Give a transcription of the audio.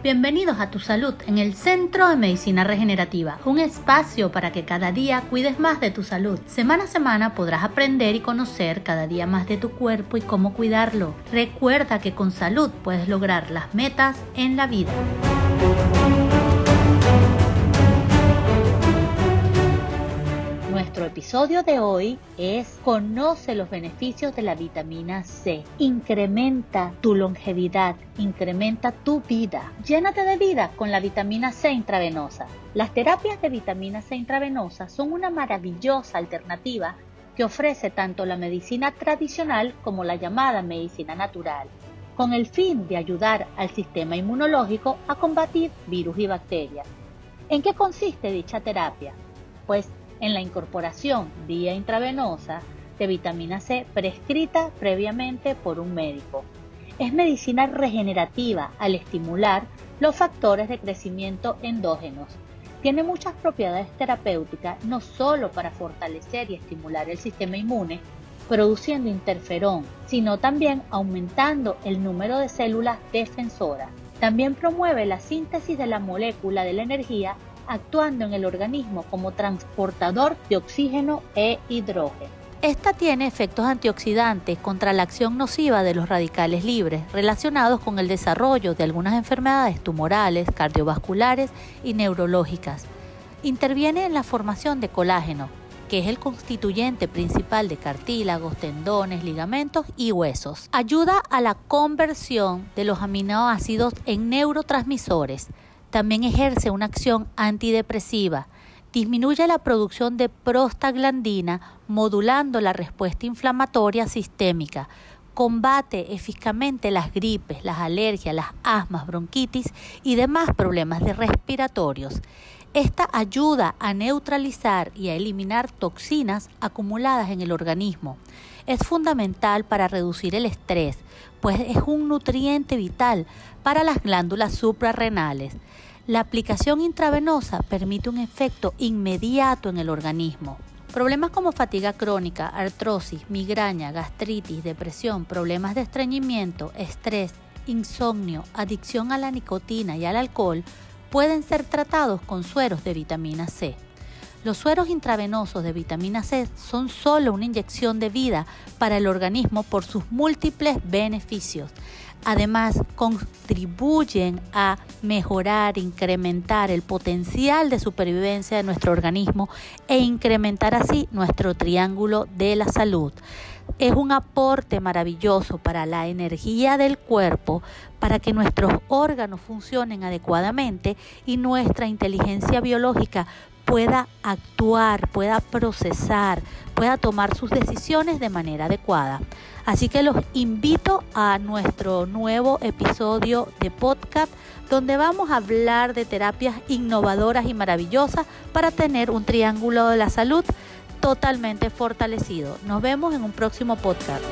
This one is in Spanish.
Bienvenidos a Tu Salud en el Centro de Medicina Regenerativa, un espacio para que cada día cuides más de tu salud. Semana a semana podrás aprender y conocer cada día más de tu cuerpo y cómo cuidarlo. Recuerda que con salud puedes lograr las metas en la vida. Episodio de hoy es Conoce los beneficios de la vitamina C. Incrementa tu longevidad, incrementa tu vida. Llénate de vida con la vitamina C intravenosa. Las terapias de vitamina C intravenosa son una maravillosa alternativa que ofrece tanto la medicina tradicional como la llamada medicina natural, con el fin de ayudar al sistema inmunológico a combatir virus y bacterias. ¿En qué consiste dicha terapia? Pues en la incorporación vía intravenosa de vitamina C prescrita previamente por un médico. Es medicina regenerativa al estimular los factores de crecimiento endógenos. Tiene muchas propiedades terapéuticas no solo para fortalecer y estimular el sistema inmune, produciendo interferón, sino también aumentando el número de células defensoras. También promueve la síntesis de la molécula de la energía actuando en el organismo como transportador de oxígeno e hidrógeno. Esta tiene efectos antioxidantes contra la acción nociva de los radicales libres relacionados con el desarrollo de algunas enfermedades tumorales, cardiovasculares y neurológicas. Interviene en la formación de colágeno, que es el constituyente principal de cartílagos, tendones, ligamentos y huesos. Ayuda a la conversión de los aminoácidos en neurotransmisores también ejerce una acción antidepresiva. Disminuye la producción de prostaglandina modulando la respuesta inflamatoria sistémica. Combate eficazmente las gripes, las alergias, las asmas, bronquitis y demás problemas respiratorios. Esta ayuda a neutralizar y a eliminar toxinas acumuladas en el organismo. Es fundamental para reducir el estrés, pues es un nutriente vital para las glándulas suprarrenales. La aplicación intravenosa permite un efecto inmediato en el organismo. Problemas como fatiga crónica, artrosis, migraña, gastritis, depresión, problemas de estreñimiento, estrés, insomnio, adicción a la nicotina y al alcohol pueden ser tratados con sueros de vitamina C. Los sueros intravenosos de vitamina C son solo una inyección de vida para el organismo por sus múltiples beneficios. Además, contribuyen a mejorar, incrementar el potencial de supervivencia de nuestro organismo e incrementar así nuestro triángulo de la salud. Es un aporte maravilloso para la energía del cuerpo, para que nuestros órganos funcionen adecuadamente y nuestra inteligencia biológica pueda actuar, pueda procesar, pueda tomar sus decisiones de manera adecuada. Así que los invito a nuestro nuevo episodio de podcast donde vamos a hablar de terapias innovadoras y maravillosas para tener un triángulo de la salud totalmente fortalecido. Nos vemos en un próximo podcast.